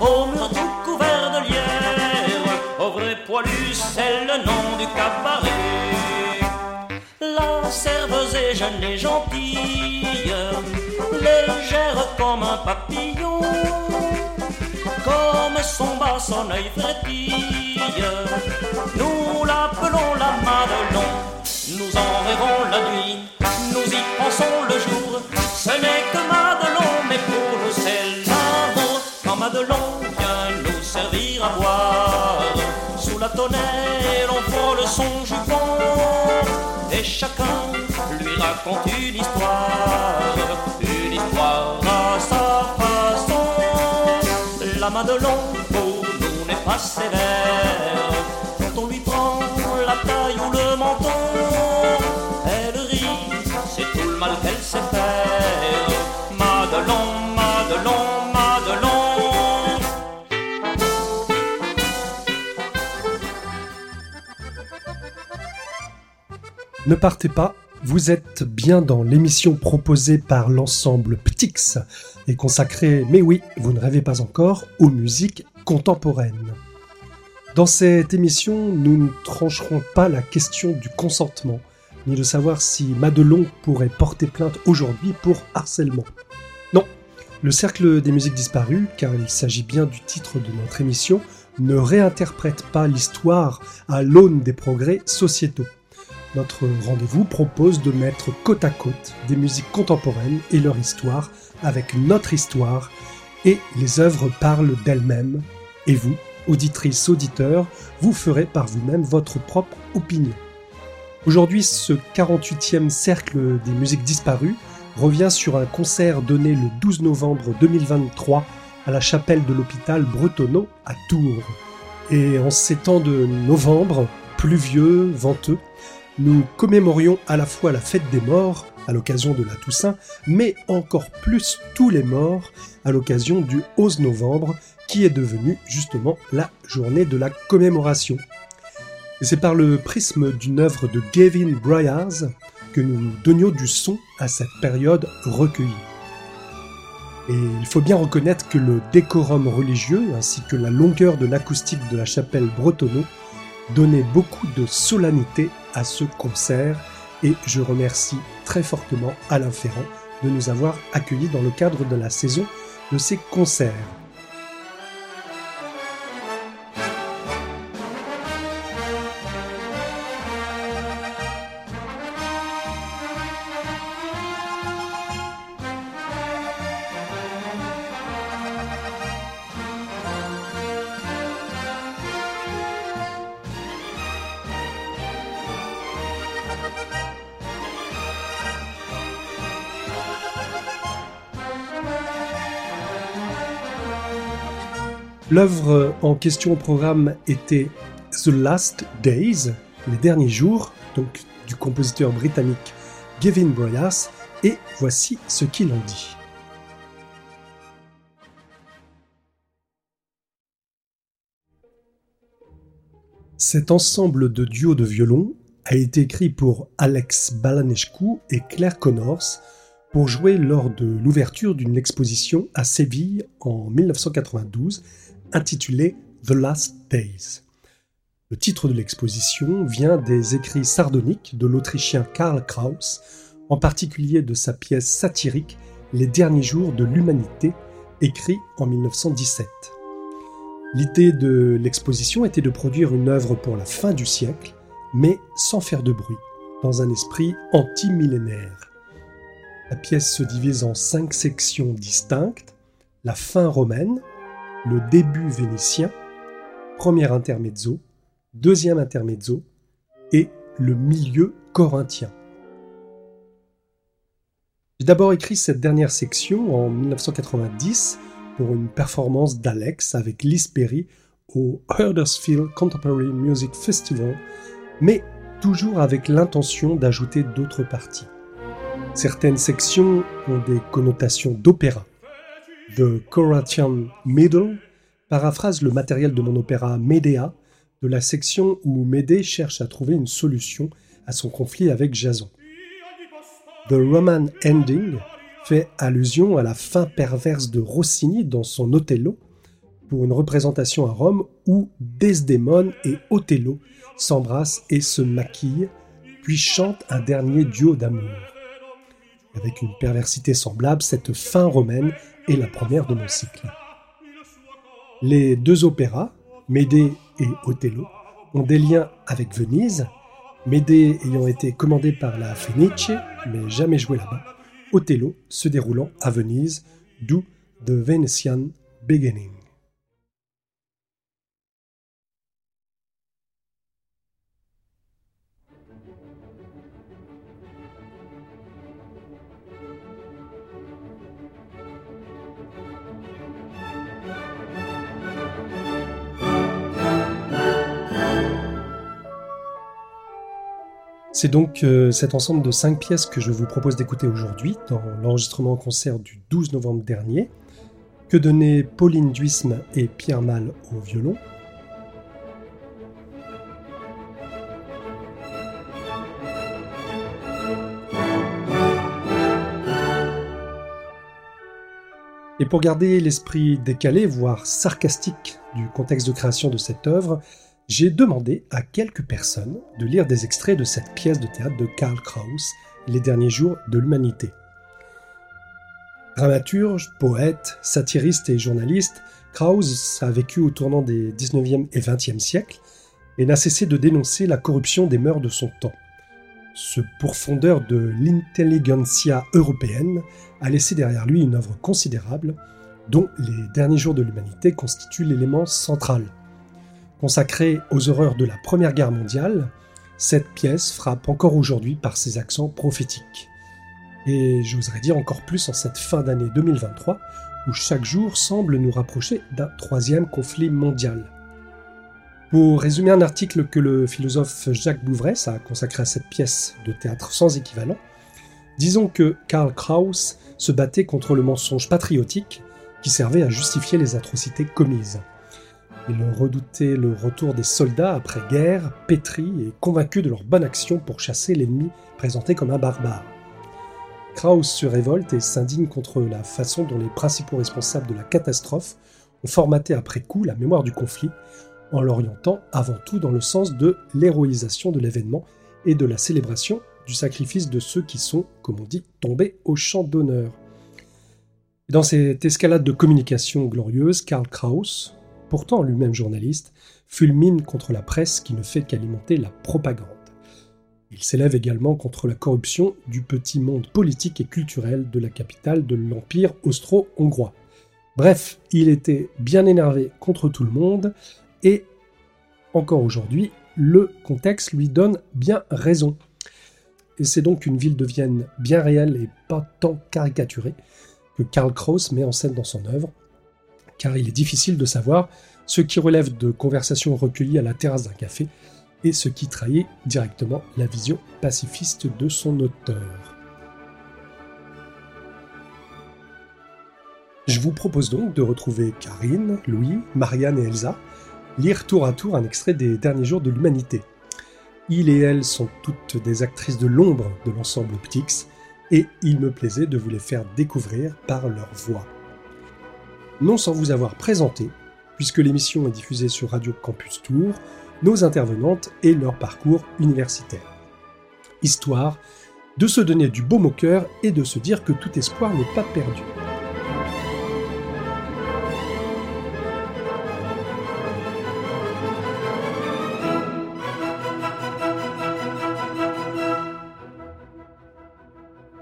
au mur tout couvert de lierre, au vrai poilu, c'est le nom du cabaret. La serveuse est jeune et gentille, légère comme un papillon, comme son bas, son œil frétille. Nous l'appelons la Madelon, nous en rêvons la nuit, nous y pensons le jour. Ce n'est que Madelon, Madelon vient nous servir à boire, sous la tonnelle on frôle son jupon, et chacun lui raconte une histoire, une histoire à sa façon. La Madelon pour nous n'est pas sévère, quand on lui prend la taille ou le Ne partez pas, vous êtes bien dans l'émission proposée par l'ensemble Ptix et consacrée, mais oui, vous ne rêvez pas encore, aux musiques contemporaines. Dans cette émission, nous ne trancherons pas la question du consentement, ni de savoir si Madelon pourrait porter plainte aujourd'hui pour harcèlement. Non, le Cercle des musiques disparues, car il s'agit bien du titre de notre émission, ne réinterprète pas l'histoire à l'aune des progrès sociétaux. Notre rendez-vous propose de mettre côte à côte des musiques contemporaines et leur histoire avec notre histoire, et les œuvres parlent d'elles-mêmes, et vous, auditrices, auditeurs, vous ferez par vous-même votre propre opinion. Aujourd'hui, ce 48e cercle des musiques disparues revient sur un concert donné le 12 novembre 2023 à la chapelle de l'hôpital Bretonneau à Tours. Et en ces temps de novembre, pluvieux, venteux, nous commémorions à la fois la fête des morts, à l'occasion de la Toussaint, mais encore plus tous les morts à l'occasion du 11 novembre, qui est devenu justement la journée de la commémoration. C'est par le prisme d'une œuvre de Gavin Bryars que nous nous donnions du son à cette période recueillie. Et il faut bien reconnaître que le décorum religieux ainsi que la longueur de l'acoustique de la chapelle Bretonneau donnaient beaucoup de solennité à ce concert et je remercie très fortement Alain Ferrand de nous avoir accueillis dans le cadre de la saison de ces concerts. L'œuvre en question au programme était The Last Days, les derniers jours, donc du compositeur britannique Gavin Bryars, et voici ce qu'il en dit. Cet ensemble de duos de violon a été écrit pour Alex Balanescu et Claire Connors pour jouer lors de l'ouverture d'une exposition à Séville en 1992 intitulée The Last Days. Le titre de l'exposition vient des écrits sardoniques de l'Autrichien Karl Kraus, en particulier de sa pièce satirique Les derniers jours de l'humanité, écrit en 1917. L'idée de l'exposition était de produire une œuvre pour la fin du siècle, mais sans faire de bruit, dans un esprit anti-millénaire. La pièce se divise en cinq sections distinctes, la fin romaine, le début vénitien, premier intermezzo, deuxième intermezzo et le milieu corinthien. J'ai d'abord écrit cette dernière section en 1990 pour une performance d'Alex avec Liz au Huddersfield Contemporary Music Festival, mais toujours avec l'intention d'ajouter d'autres parties. Certaines sections ont des connotations d'opéra. The Corinthian Middle paraphrase le matériel de mon opéra Médéa, de la section où Médée cherche à trouver une solution à son conflit avec Jason. The Roman Ending fait allusion à la fin perverse de Rossini dans son Othello, pour une représentation à Rome où Desdémone et Othello s'embrassent et se maquillent, puis chantent un dernier duo d'amour. Avec une perversité semblable, cette fin romaine est la première de mon cycle. Les deux opéras, Médée et Othello, ont des liens avec Venise, Médée ayant été commandé par la Fenice, mais jamais joué là-bas, Othello se déroulant à Venise, d'où The Venetian Beginning. C'est donc euh, cet ensemble de cinq pièces que je vous propose d'écouter aujourd'hui dans l'enregistrement en concert du 12 novembre dernier, que donnaient Pauline Duisme et Pierre Mal au violon, Et pour garder l'esprit décalé, voire sarcastique du contexte de création de cette œuvre, j'ai demandé à quelques personnes de lire des extraits de cette pièce de théâtre de Karl Kraus, Les derniers jours de l'humanité. Dramaturge, poète, satiriste et journaliste, Kraus a vécu au tournant des 19e et 20e siècles et n'a cessé de dénoncer la corruption des mœurs de son temps. Ce pourfondeur de l'intelligentsia européenne a laissé derrière lui une œuvre considérable dont Les derniers jours de l'humanité constituent l'élément central. Consacrée aux horreurs de la Première Guerre mondiale, cette pièce frappe encore aujourd'hui par ses accents prophétiques. Et j'oserais dire encore plus en cette fin d'année 2023, où chaque jour semble nous rapprocher d'un troisième conflit mondial. Pour résumer un article que le philosophe Jacques Bouvresse a consacré à cette pièce de théâtre sans équivalent, disons que Karl Kraus se battait contre le mensonge patriotique qui servait à justifier les atrocités commises. Il redoutait le retour des soldats après guerre, pétris et convaincus de leur bonne action pour chasser l'ennemi présenté comme un barbare. Krauss se révolte et s'indigne contre la façon dont les principaux responsables de la catastrophe ont formaté après coup la mémoire du conflit, en l'orientant avant tout dans le sens de l'héroïsation de l'événement et de la célébration du sacrifice de ceux qui sont, comme on dit, tombés au champ d'honneur. Dans cette escalade de communication glorieuse, Karl Kraus, pourtant lui-même journaliste, fulmine contre la presse qui ne fait qu'alimenter la propagande. Il s'élève également contre la corruption du petit monde politique et culturel de la capitale de l'Empire austro-hongrois. Bref, il était bien énervé contre tout le monde, et encore aujourd'hui, le contexte lui donne bien raison. Et c'est donc une ville de Vienne bien réelle et pas tant caricaturée que Karl Kraus met en scène dans son œuvre, car il est difficile de savoir ce qui relève de conversations recueillies à la terrasse d'un café et ce qui trahit directement la vision pacifiste de son auteur. Je vous propose donc de retrouver Karine, Louis, Marianne et Elsa lire tour à tour un extrait des derniers jours de l'humanité. Il et elle sont toutes des actrices de l'ombre de l'ensemble Ptix, et il me plaisait de vous les faire découvrir par leur voix non sans vous avoir présenté, puisque l'émission est diffusée sur Radio Campus Tour, nos intervenantes et leur parcours universitaire. Histoire de se donner du baume au cœur et de se dire que tout espoir n'est pas perdu.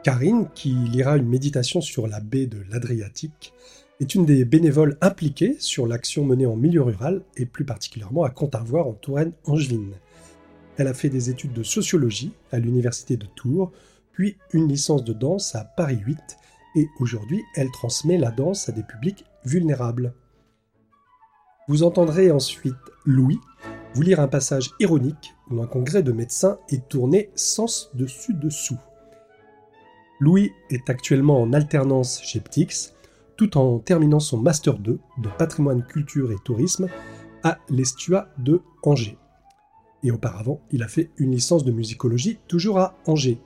Karine, qui lira une méditation sur la baie de l'Adriatique, est une des bénévoles impliquées sur l'action menée en milieu rural et plus particulièrement à Contarvoire en Touraine angevine. Elle a fait des études de sociologie à l'université de Tours, puis une licence de danse à Paris 8 et aujourd'hui elle transmet la danse à des publics vulnérables. Vous entendrez ensuite Louis vous lire un passage ironique où un congrès de médecins est tourné sens dessus dessous. Louis est actuellement en alternance chez Ptix tout en terminant son Master 2 de patrimoine, culture et tourisme à l'Estua de Angers. Et auparavant, il a fait une licence de musicologie toujours à Angers.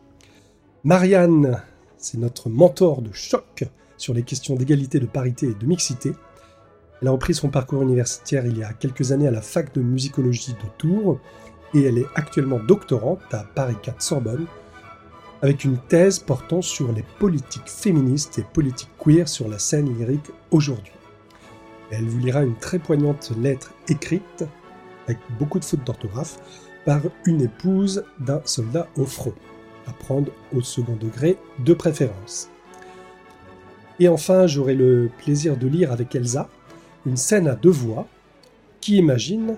Marianne, c'est notre mentor de choc sur les questions d'égalité, de parité et de mixité. Elle a repris son parcours universitaire il y a quelques années à la fac de musicologie de Tours et elle est actuellement doctorante à Paris 4 Sorbonne avec une thèse portant sur les politiques féministes et politiques queer sur la scène lyrique aujourd'hui. Elle vous lira une très poignante lettre écrite, avec beaucoup de fautes d'orthographe, par une épouse d'un soldat au front, à prendre au second degré de préférence. Et enfin, j'aurai le plaisir de lire avec Elsa une scène à deux voix qui imagine,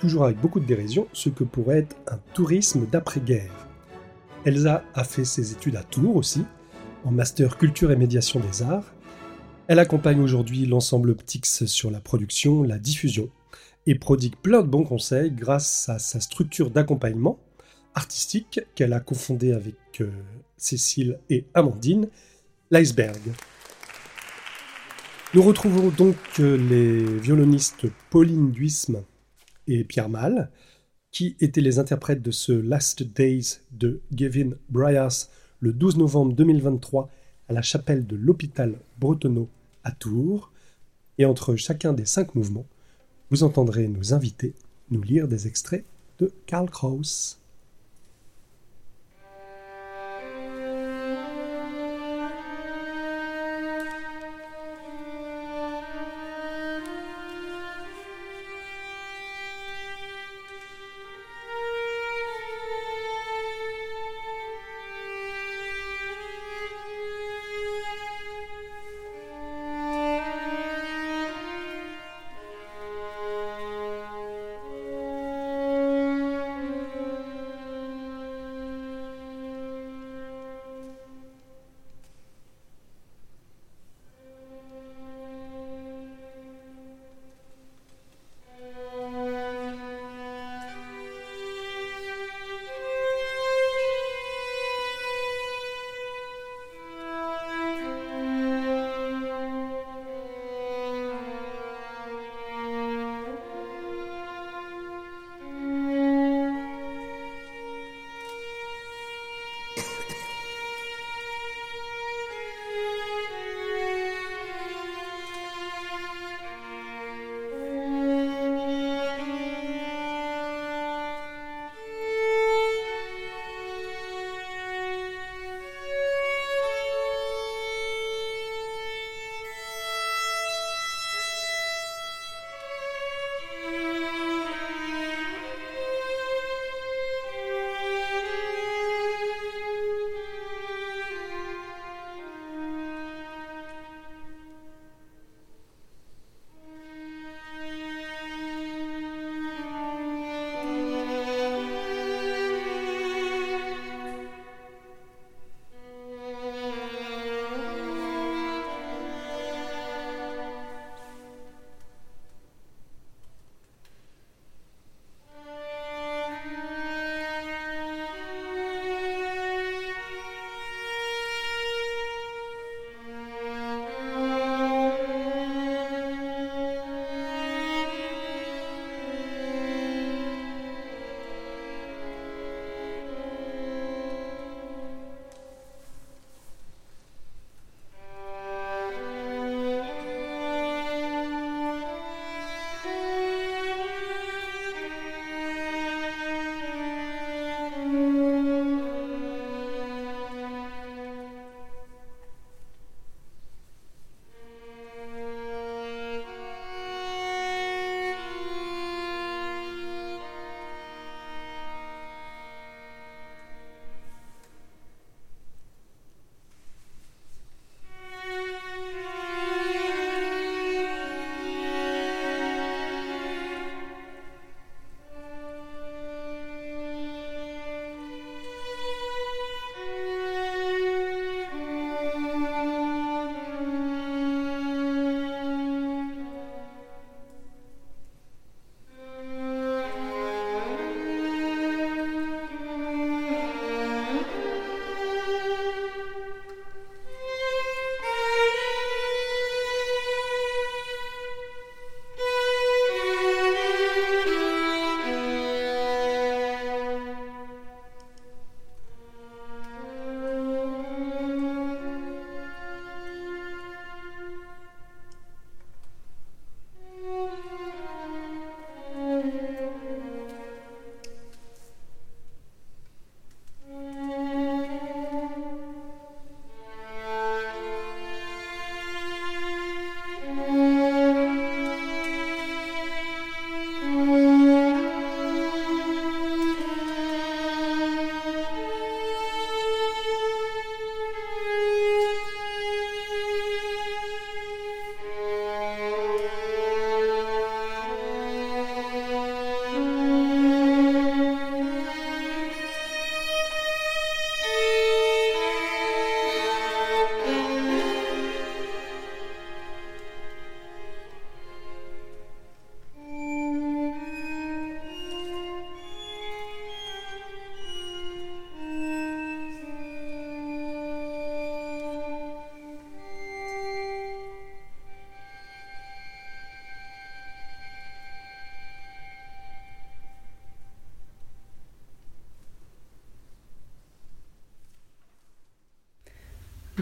toujours avec beaucoup de dérision, ce que pourrait être un tourisme d'après-guerre. Elsa a fait ses études à Tours aussi, en master culture et médiation des arts. Elle accompagne aujourd'hui l'ensemble Ptix sur la production, la diffusion, et prodigue plein de bons conseils grâce à sa structure d'accompagnement artistique qu'elle a confondée avec euh, Cécile et Amandine, l'iceberg. Nous retrouvons donc euh, les violonistes Pauline Duisme et Pierre Mal, qui étaient les interprètes de ce Last Days de Gavin Bryars le 12 novembre 2023 à la chapelle de l'hôpital Bretonneau à Tours? Et entre chacun des cinq mouvements, vous entendrez nos invités nous lire des extraits de Karl Kraus.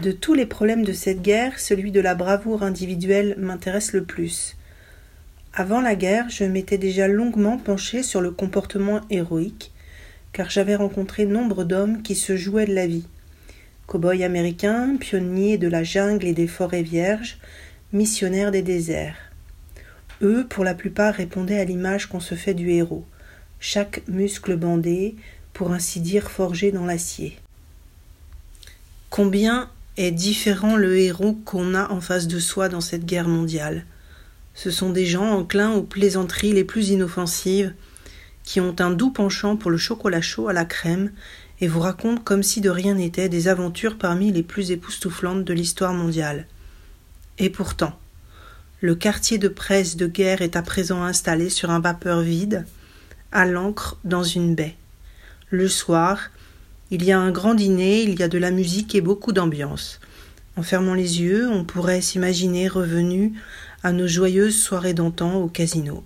De tous les problèmes de cette guerre, celui de la bravoure individuelle m'intéresse le plus. Avant la guerre, je m'étais déjà longuement penché sur le comportement héroïque, car j'avais rencontré nombre d'hommes qui se jouaient de la vie. Cow-boys américains, pionniers de la jungle et des forêts vierges, missionnaires des déserts. Eux, pour la plupart, répondaient à l'image qu'on se fait du héros, chaque muscle bandé, pour ainsi dire forgé dans l'acier. Combien est différent le héros qu'on a en face de soi dans cette guerre mondiale. Ce sont des gens enclins aux plaisanteries les plus inoffensives, qui ont un doux penchant pour le chocolat chaud à la crème et vous racontent comme si de rien n'était des aventures parmi les plus époustouflantes de l'histoire mondiale. Et pourtant, le quartier de presse de guerre est à présent installé sur un vapeur vide, à l'ancre dans une baie. Le soir, il y a un grand dîner, il y a de la musique et beaucoup d'ambiance. En fermant les yeux, on pourrait s'imaginer revenu à nos joyeuses soirées d'antan au casino.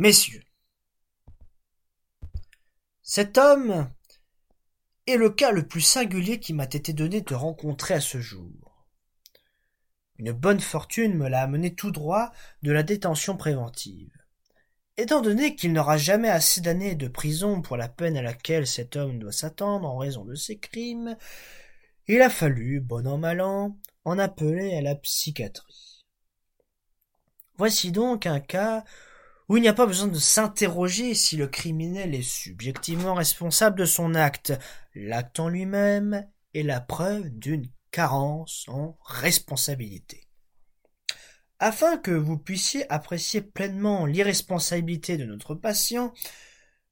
Messieurs, cet homme est le cas le plus singulier qui m'a été donné de rencontrer à ce jour. Une bonne fortune me l'a amené tout droit de la détention préventive. Étant donné qu'il n'aura jamais assez d'années de prison pour la peine à laquelle cet homme doit s'attendre en raison de ses crimes, il a fallu, bon an mal an, en appeler à la psychiatrie. Voici donc un cas où il n'y a pas besoin de s'interroger si le criminel est subjectivement responsable de son acte. L'acte en lui-même est la preuve d'une carence en responsabilité. Afin que vous puissiez apprécier pleinement l'irresponsabilité de notre patient,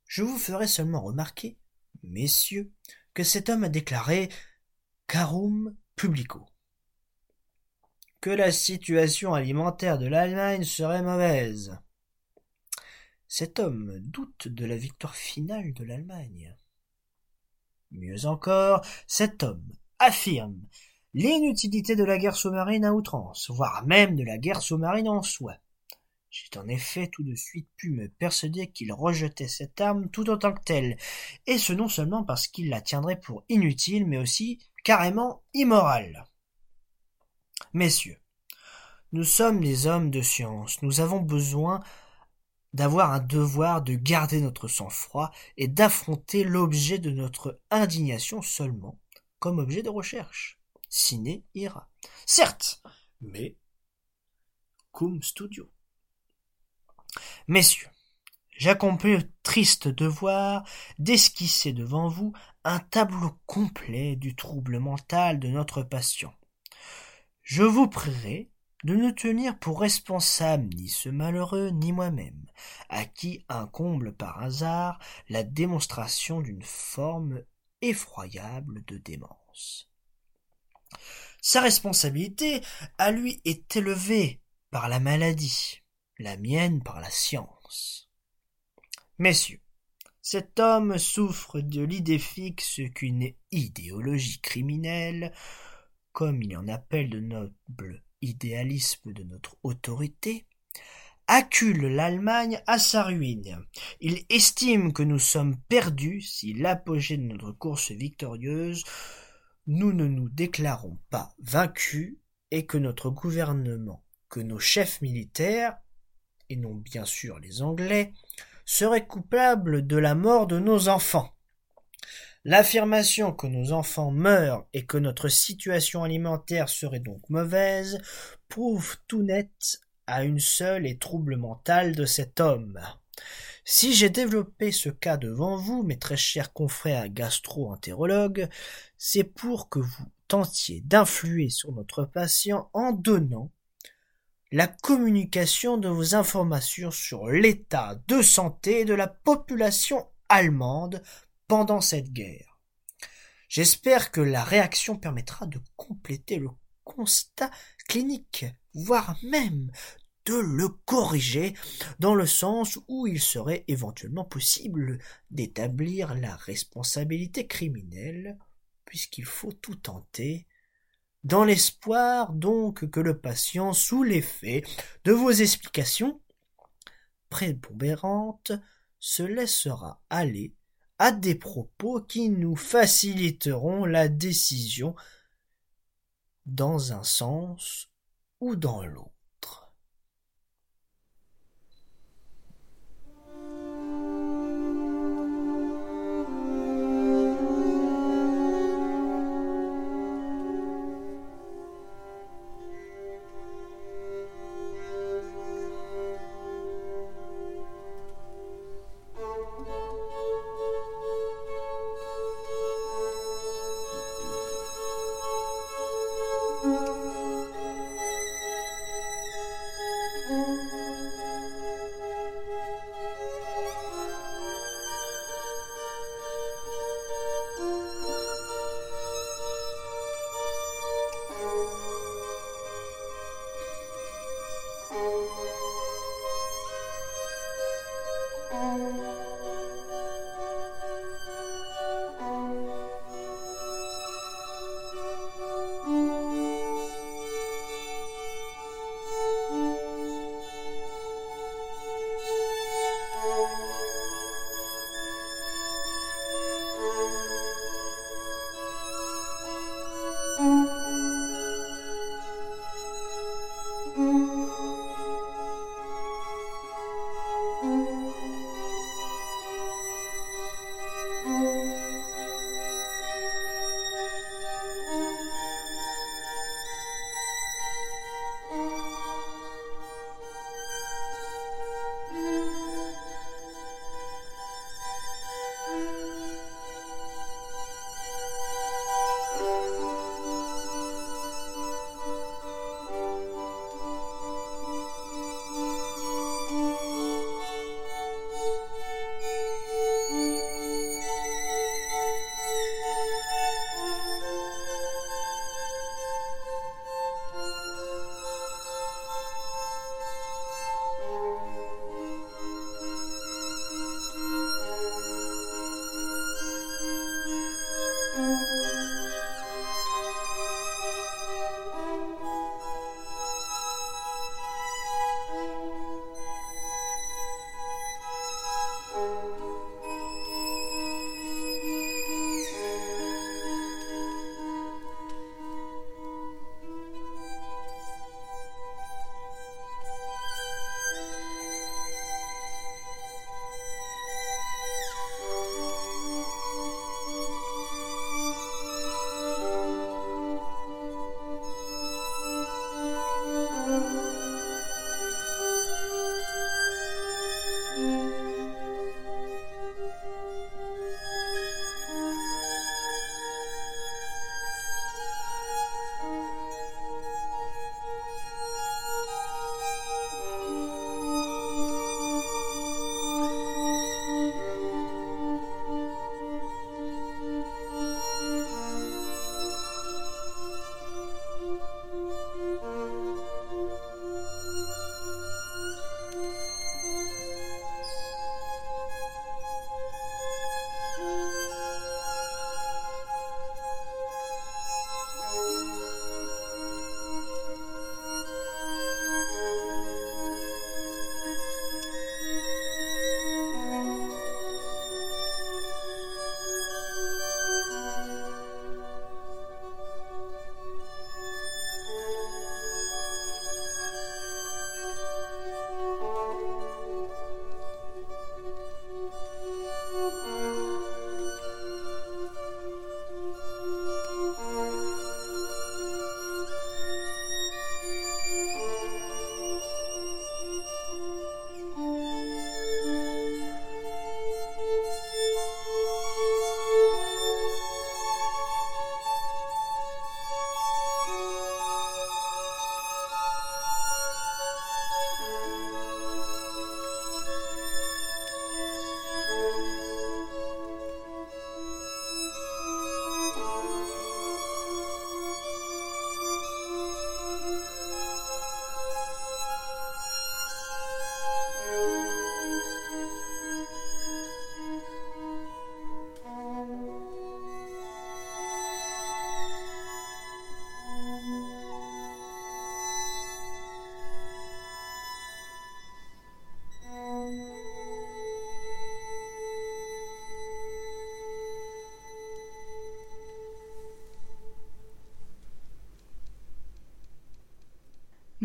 je vous ferai seulement remarquer, messieurs, que cet homme a déclaré carum publico que la situation alimentaire de l'Allemagne serait mauvaise. Cet homme doute de la victoire finale de l'Allemagne. Mieux encore, cet homme affirme l'inutilité de la guerre sous-marine à outrance, voire même de la guerre sous-marine en soi. J'ai en effet tout de suite pu me persuader qu'il rejetait cette arme tout autant que telle, et ce non seulement parce qu'il la tiendrait pour inutile, mais aussi carrément immorale. Messieurs, nous sommes des hommes de science, nous avons besoin d'avoir un devoir de garder notre sang-froid et d'affronter l'objet de notre indignation seulement comme objet de recherche ciné ira. Certes, mais cum studio. Messieurs, j'accomplis le triste devoir d'esquisser devant vous un tableau complet du trouble mental de notre patient. Je vous prierai de ne tenir pour responsable ni ce malheureux ni moi-même, à qui incomble par hasard la démonstration d'une forme effroyable de démence. Sa responsabilité à lui est élevée par la maladie, la mienne par la science. Messieurs, cet homme souffre de l'idée fixe qu'une idéologie criminelle, comme il en appelle de noble idéalisme de notre autorité, accule l'Allemagne à sa ruine. Il estime que nous sommes perdus si l'apogée de notre course victorieuse nous ne nous déclarons pas vaincus et que notre gouvernement, que nos chefs militaires, et non bien sûr les Anglais, seraient coupables de la mort de nos enfants. L'affirmation que nos enfants meurent et que notre situation alimentaire serait donc mauvaise prouve tout net à une seule et trouble mentale de cet homme. Si j'ai développé ce cas devant vous, mes très chers confrères gastro-entérologues, c'est pour que vous tentiez d'influer sur notre patient en donnant la communication de vos informations sur l'état de santé de la population allemande pendant cette guerre. J'espère que la réaction permettra de compléter le constat clinique, voire même de le corriger dans le sens où il serait éventuellement possible d'établir la responsabilité criminelle puisqu'il faut tout tenter dans l'espoir donc que le patient, sous l'effet de vos explications prépondérantes, se laissera aller à des propos qui nous faciliteront la décision dans un sens ou dans l'autre.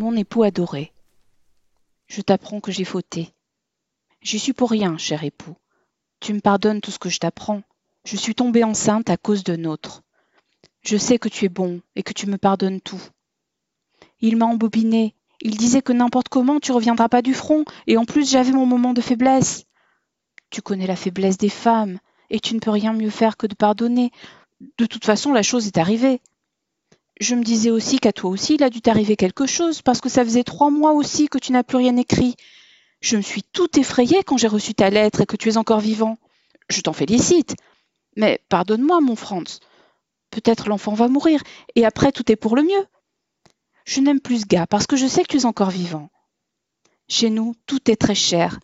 Mon époux adoré. Je t'apprends que j'ai fauté. J'y suis pour rien, cher époux. Tu me pardonnes tout ce que je t'apprends. Je suis tombée enceinte à cause de nôtre. Je sais que tu es bon et que tu me pardonnes tout. Il m'a embobiné. Il disait que n'importe comment tu reviendras pas du front, et en plus j'avais mon moment de faiblesse. Tu connais la faiblesse des femmes, et tu ne peux rien mieux faire que de pardonner. De toute façon, la chose est arrivée. Je me disais aussi qu'à toi aussi il a dû t'arriver quelque chose, parce que ça faisait trois mois aussi que tu n'as plus rien écrit. Je me suis tout effrayée quand j'ai reçu ta lettre et que tu es encore vivant. Je t'en félicite. Mais pardonne-moi, mon Franz. Peut-être l'enfant va mourir, et après tout est pour le mieux. Je n'aime plus ce gars parce que je sais que tu es encore vivant. Chez nous, tout est très cher.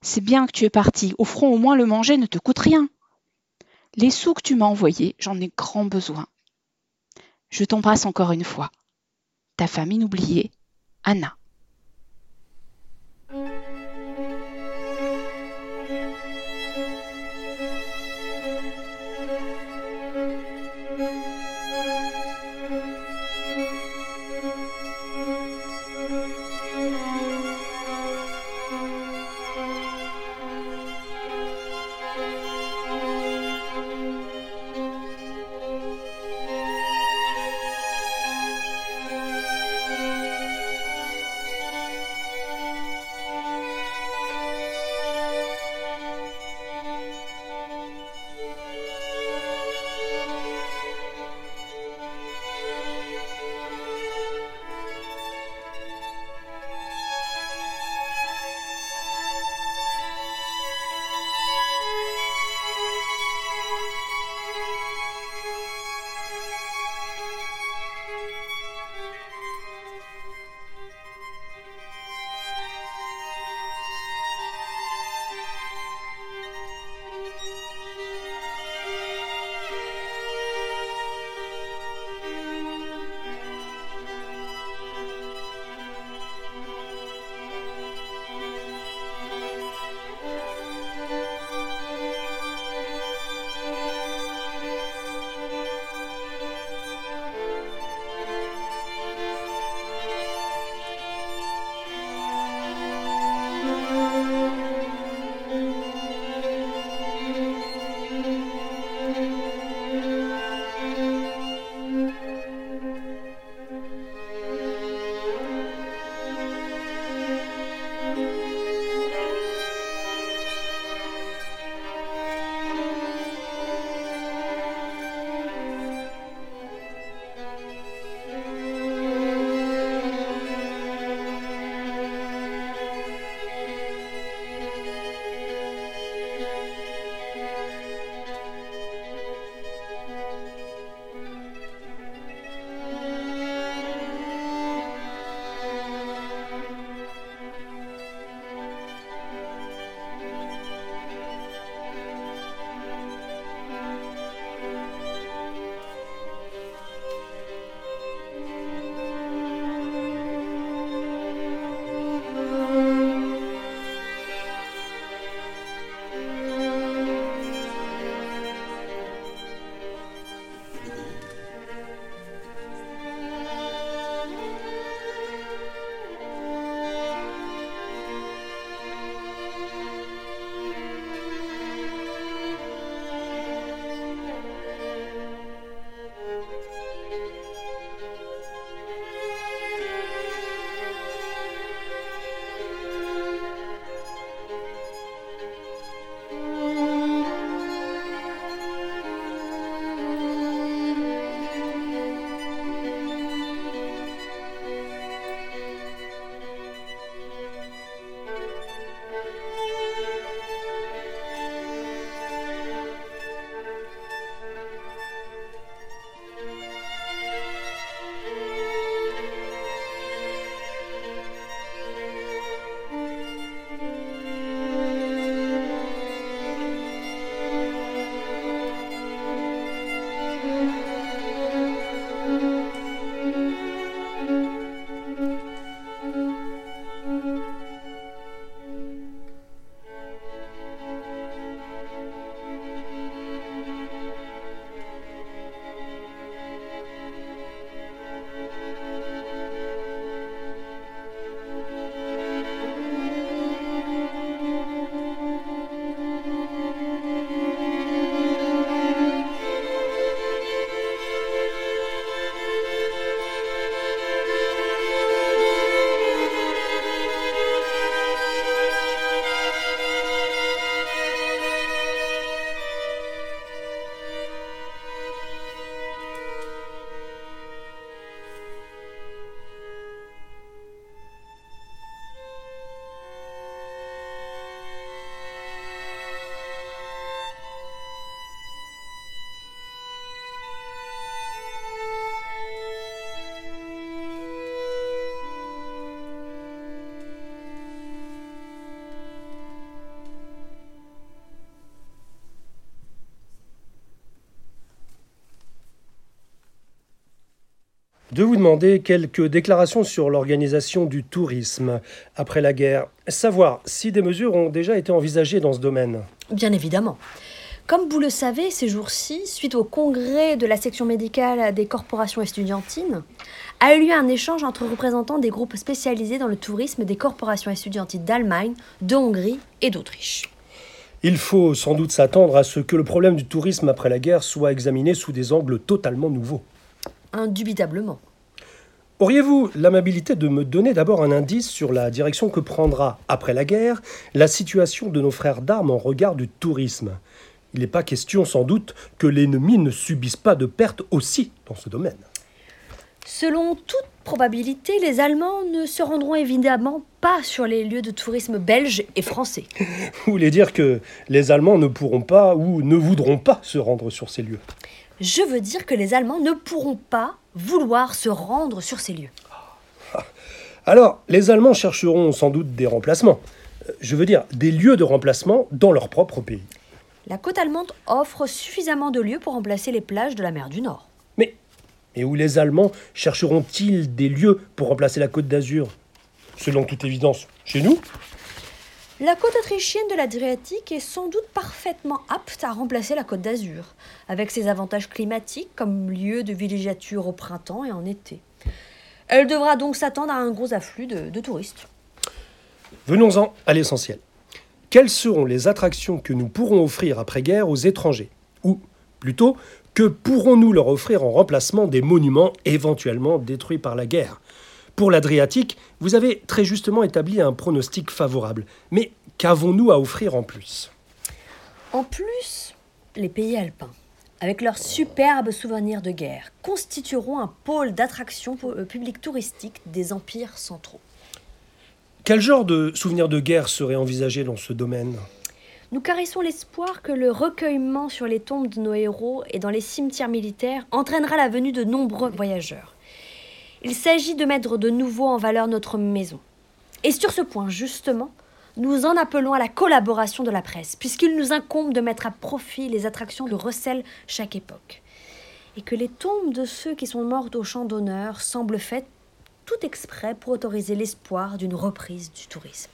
C'est bien que tu es parti. Au front, au moins, le manger ne te coûte rien. Les sous que tu m'as envoyés, j'en ai grand besoin. Je t'embrasse encore une fois. Ta femme inoubliée, Anna. De vous demander quelques déclarations sur l'organisation du tourisme après la guerre. Savoir si des mesures ont déjà été envisagées dans ce domaine. Bien évidemment. Comme vous le savez, ces jours-ci, suite au congrès de la section médicale des corporations estudiantines, a eu lieu un échange entre représentants des groupes spécialisés dans le tourisme des corporations estudiantines d'Allemagne, de Hongrie et d'Autriche. Il faut sans doute s'attendre à ce que le problème du tourisme après la guerre soit examiné sous des angles totalement nouveaux. Indubitablement. Auriez-vous l'amabilité de me donner d'abord un indice sur la direction que prendra, après la guerre, la situation de nos frères d'armes en regard du tourisme? Il n'est pas question sans doute que l'ennemi ne subisse pas de pertes aussi dans ce domaine. Selon toute probabilité, les Allemands ne se rendront évidemment pas sur les lieux de tourisme belges et français. Vous voulez dire que les Allemands ne pourront pas ou ne voudront pas se rendre sur ces lieux? Je veux dire que les Allemands ne pourront pas vouloir se rendre sur ces lieux. Alors, les Allemands chercheront sans doute des remplacements. Euh, Je veux dire, des lieux de remplacement dans leur propre pays. La côte allemande offre suffisamment de lieux pour remplacer les plages de la mer du Nord. Mais, mais où les Allemands chercheront-ils des lieux pour remplacer la côte d'Azur? Selon toute évidence, chez nous La côte autrichienne de l'Adriatique est sans doute parfaitement apte à remplacer la côte d'Azur, avec ses avantages climatiques comme lieu de villégiature au printemps et en été. Elle devra donc s'attendre à un gros afflux de, touristes. Venons-en à l'essentiel. Quelles seront les attractions que nous pourrons offrir après-guerre aux étrangers? Ou, plutôt, que pourrons-nous leur offrir en remplacement des monuments éventuellement détruits par la guerre? Pour l'Adriatique, vous avez très justement établi un pronostic favorable. Mais qu'avons-nous à offrir en plus? En plus, les pays alpins, avec leurs superbes souvenirs de guerre, constitueront un pôle d'attraction euh, publique touristique des empires centraux. Quel genre de souvenirs de guerre serait envisagé dans ce domaine? Nous caressons l'espoir que le recueillement sur les tombes de nos héros et dans les cimetières militaires entraînera la venue de nombreux voyageurs. Il s'agit de mettre de nouveau en valeur notre maison. Et sur ce point, justement, nous en appelons à la collaboration de la presse, puisqu'il nous incombe de mettre à profit les attractions de recèlent chaque époque. Et que les tombes de ceux qui sont morts au champ d'honneur semblent faites tout exprès pour autoriser l'espoir d'une reprise du tourisme.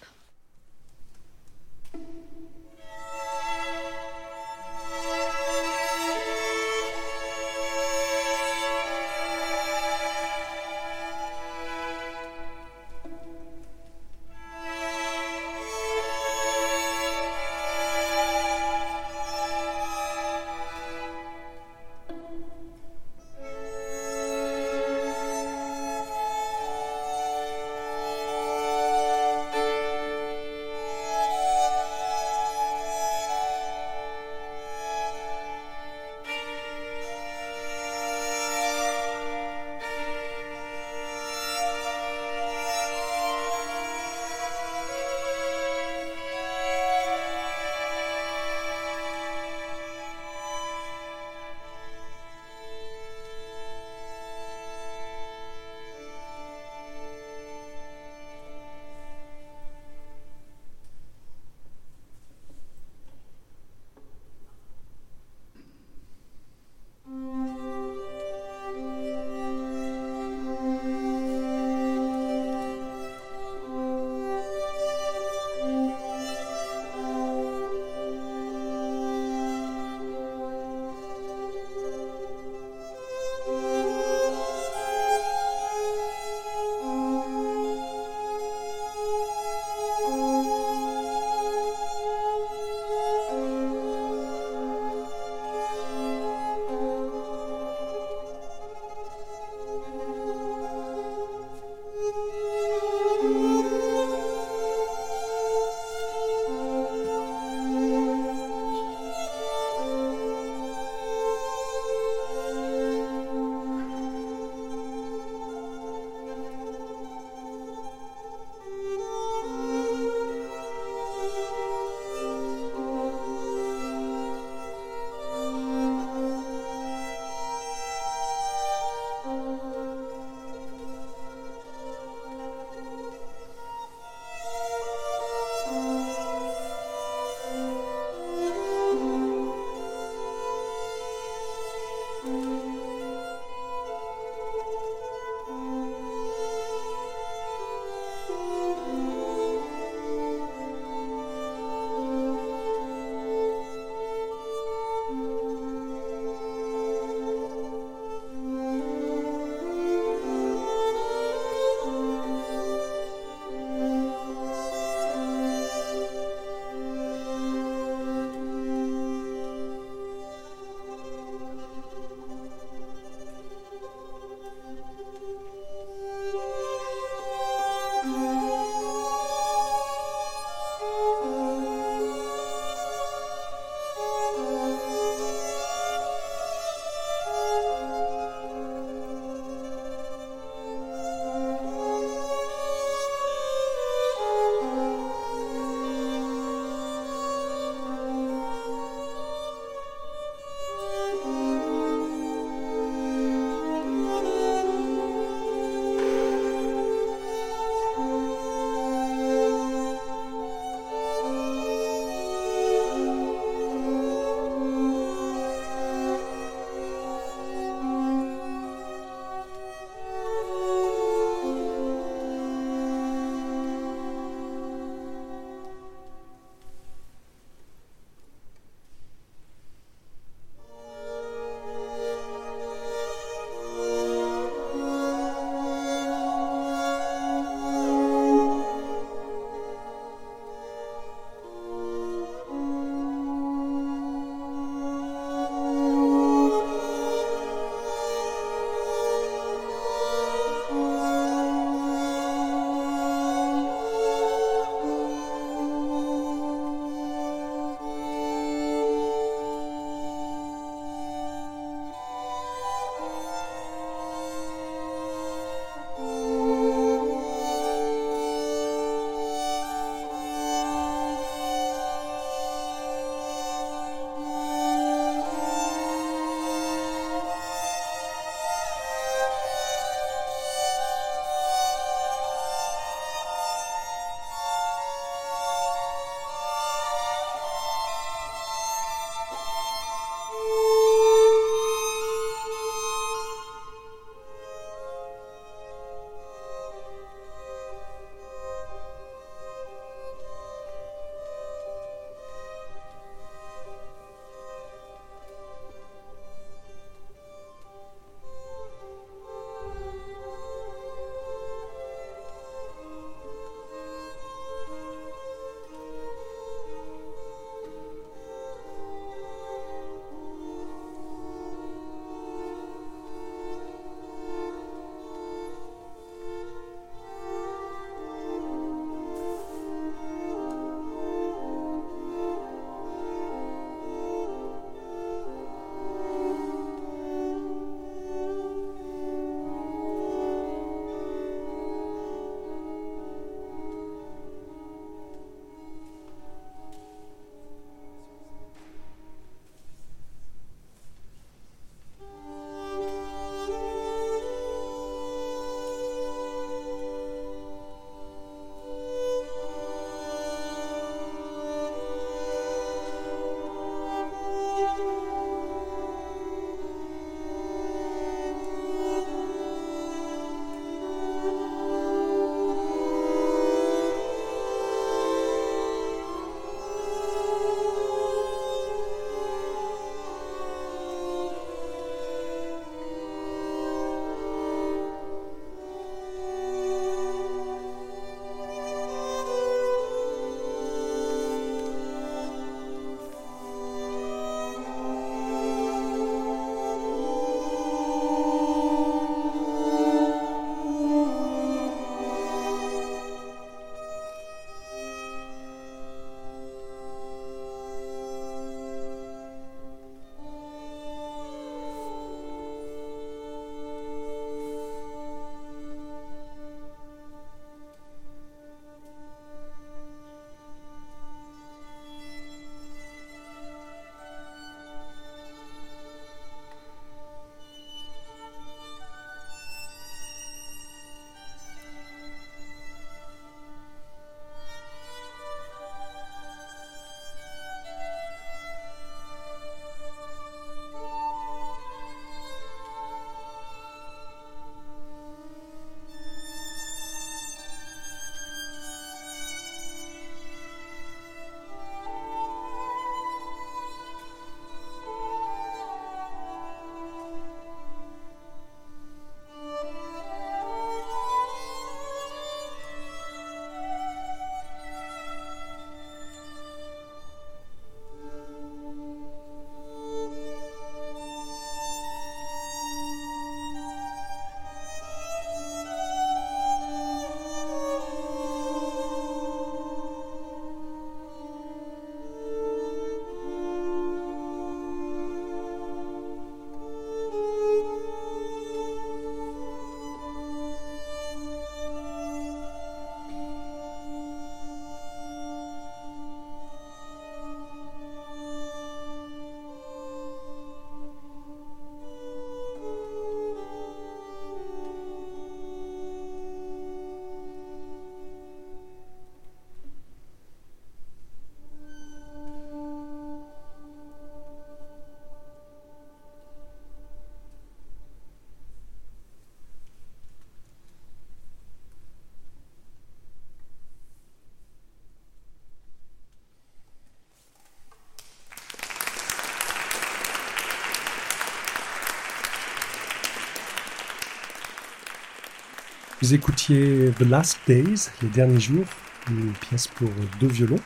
Vous écoutiez The Last Days, les derniers jours, une pièce pour deux violons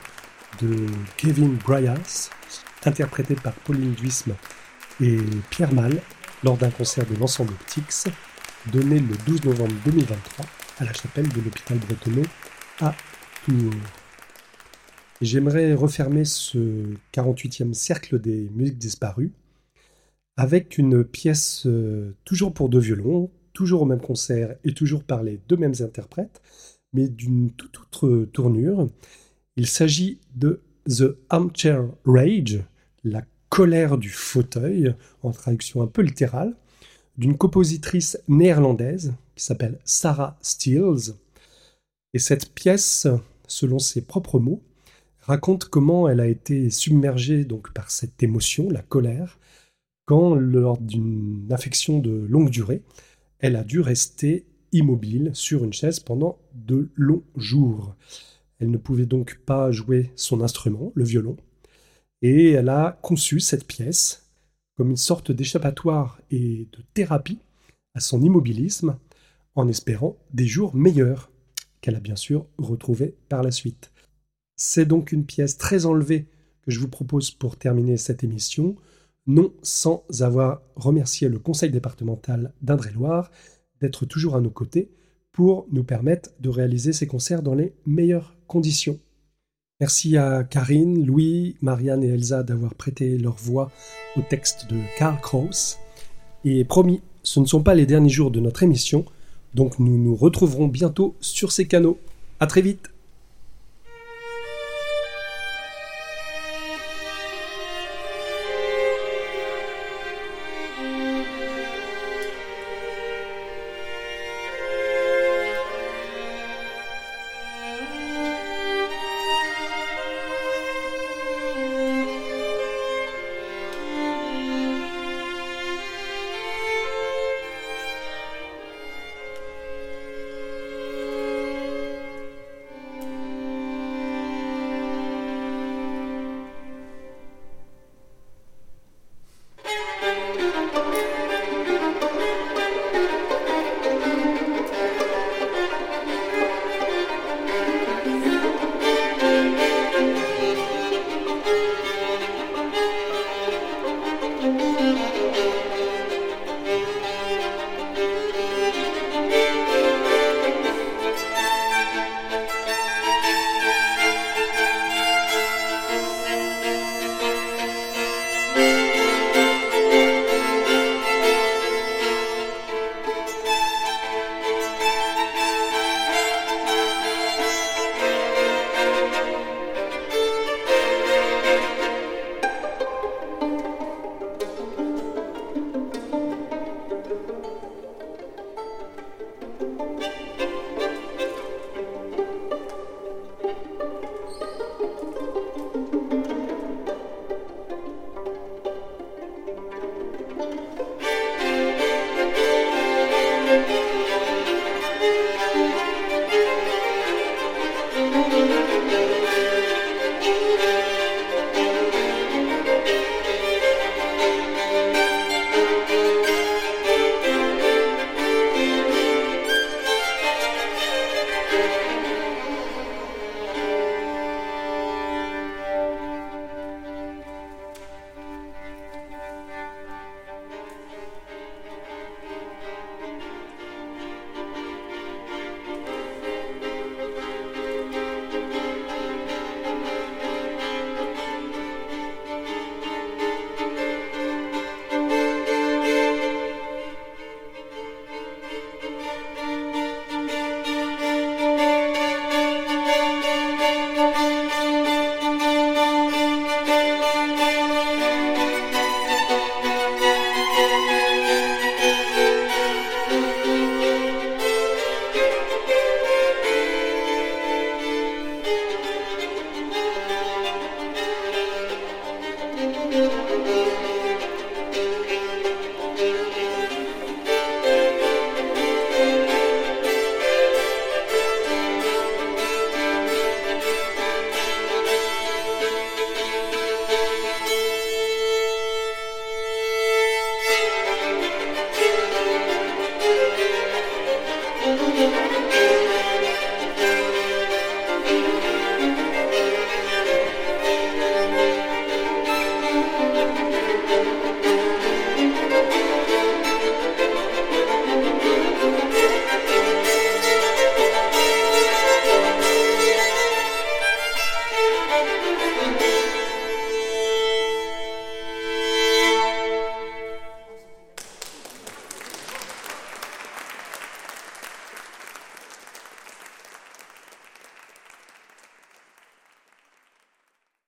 de Kevin Bryas, interprétée par Pauline Duisme et Pierre Mal lors d'un concert de l'ensemble Optics donné le 12 novembre 2023 à la chapelle de l'hôpital bretonneux à Tours. J'aimerais refermer ce 48e cercle des musiques disparues avec une pièce euh, toujours pour deux violons, toujours au même concert et toujours par les deux mêmes interprètes, mais d'une toute autre tournure. Il s'agit de The Armchair Rage, la colère du fauteuil, en traduction un peu littérale, d'une compositrice néerlandaise qui s'appelle Sarah Steels. Et cette pièce, selon ses propres mots, raconte comment elle a été submergée donc par cette émotion, la colère, quand lors d'une affection de longue durée, elle a dû rester immobile sur une chaise pendant de longs jours. Elle ne pouvait donc pas jouer son instrument, le violon, et elle a conçu cette pièce comme une sorte d'échappatoire et de thérapie à son immobilisme, en espérant des jours meilleurs, qu'elle a bien sûr retrouvés par la suite. C'est donc une pièce très enlevée que je vous propose pour terminer cette émission, non sans avoir remercié le conseil départemental d'Indre-et-Loire d'être toujours à nos côtés pour nous permettre de réaliser ces concerts dans les meilleures conditions. Merci à Karine, Louis, Marianne et Elsa d'avoir prêté leur voix au texte de Karl Kraus. Et promis, ce ne sont pas les derniers jours de notre émission, donc nous nous retrouverons bientôt sur ces canaux. À très vite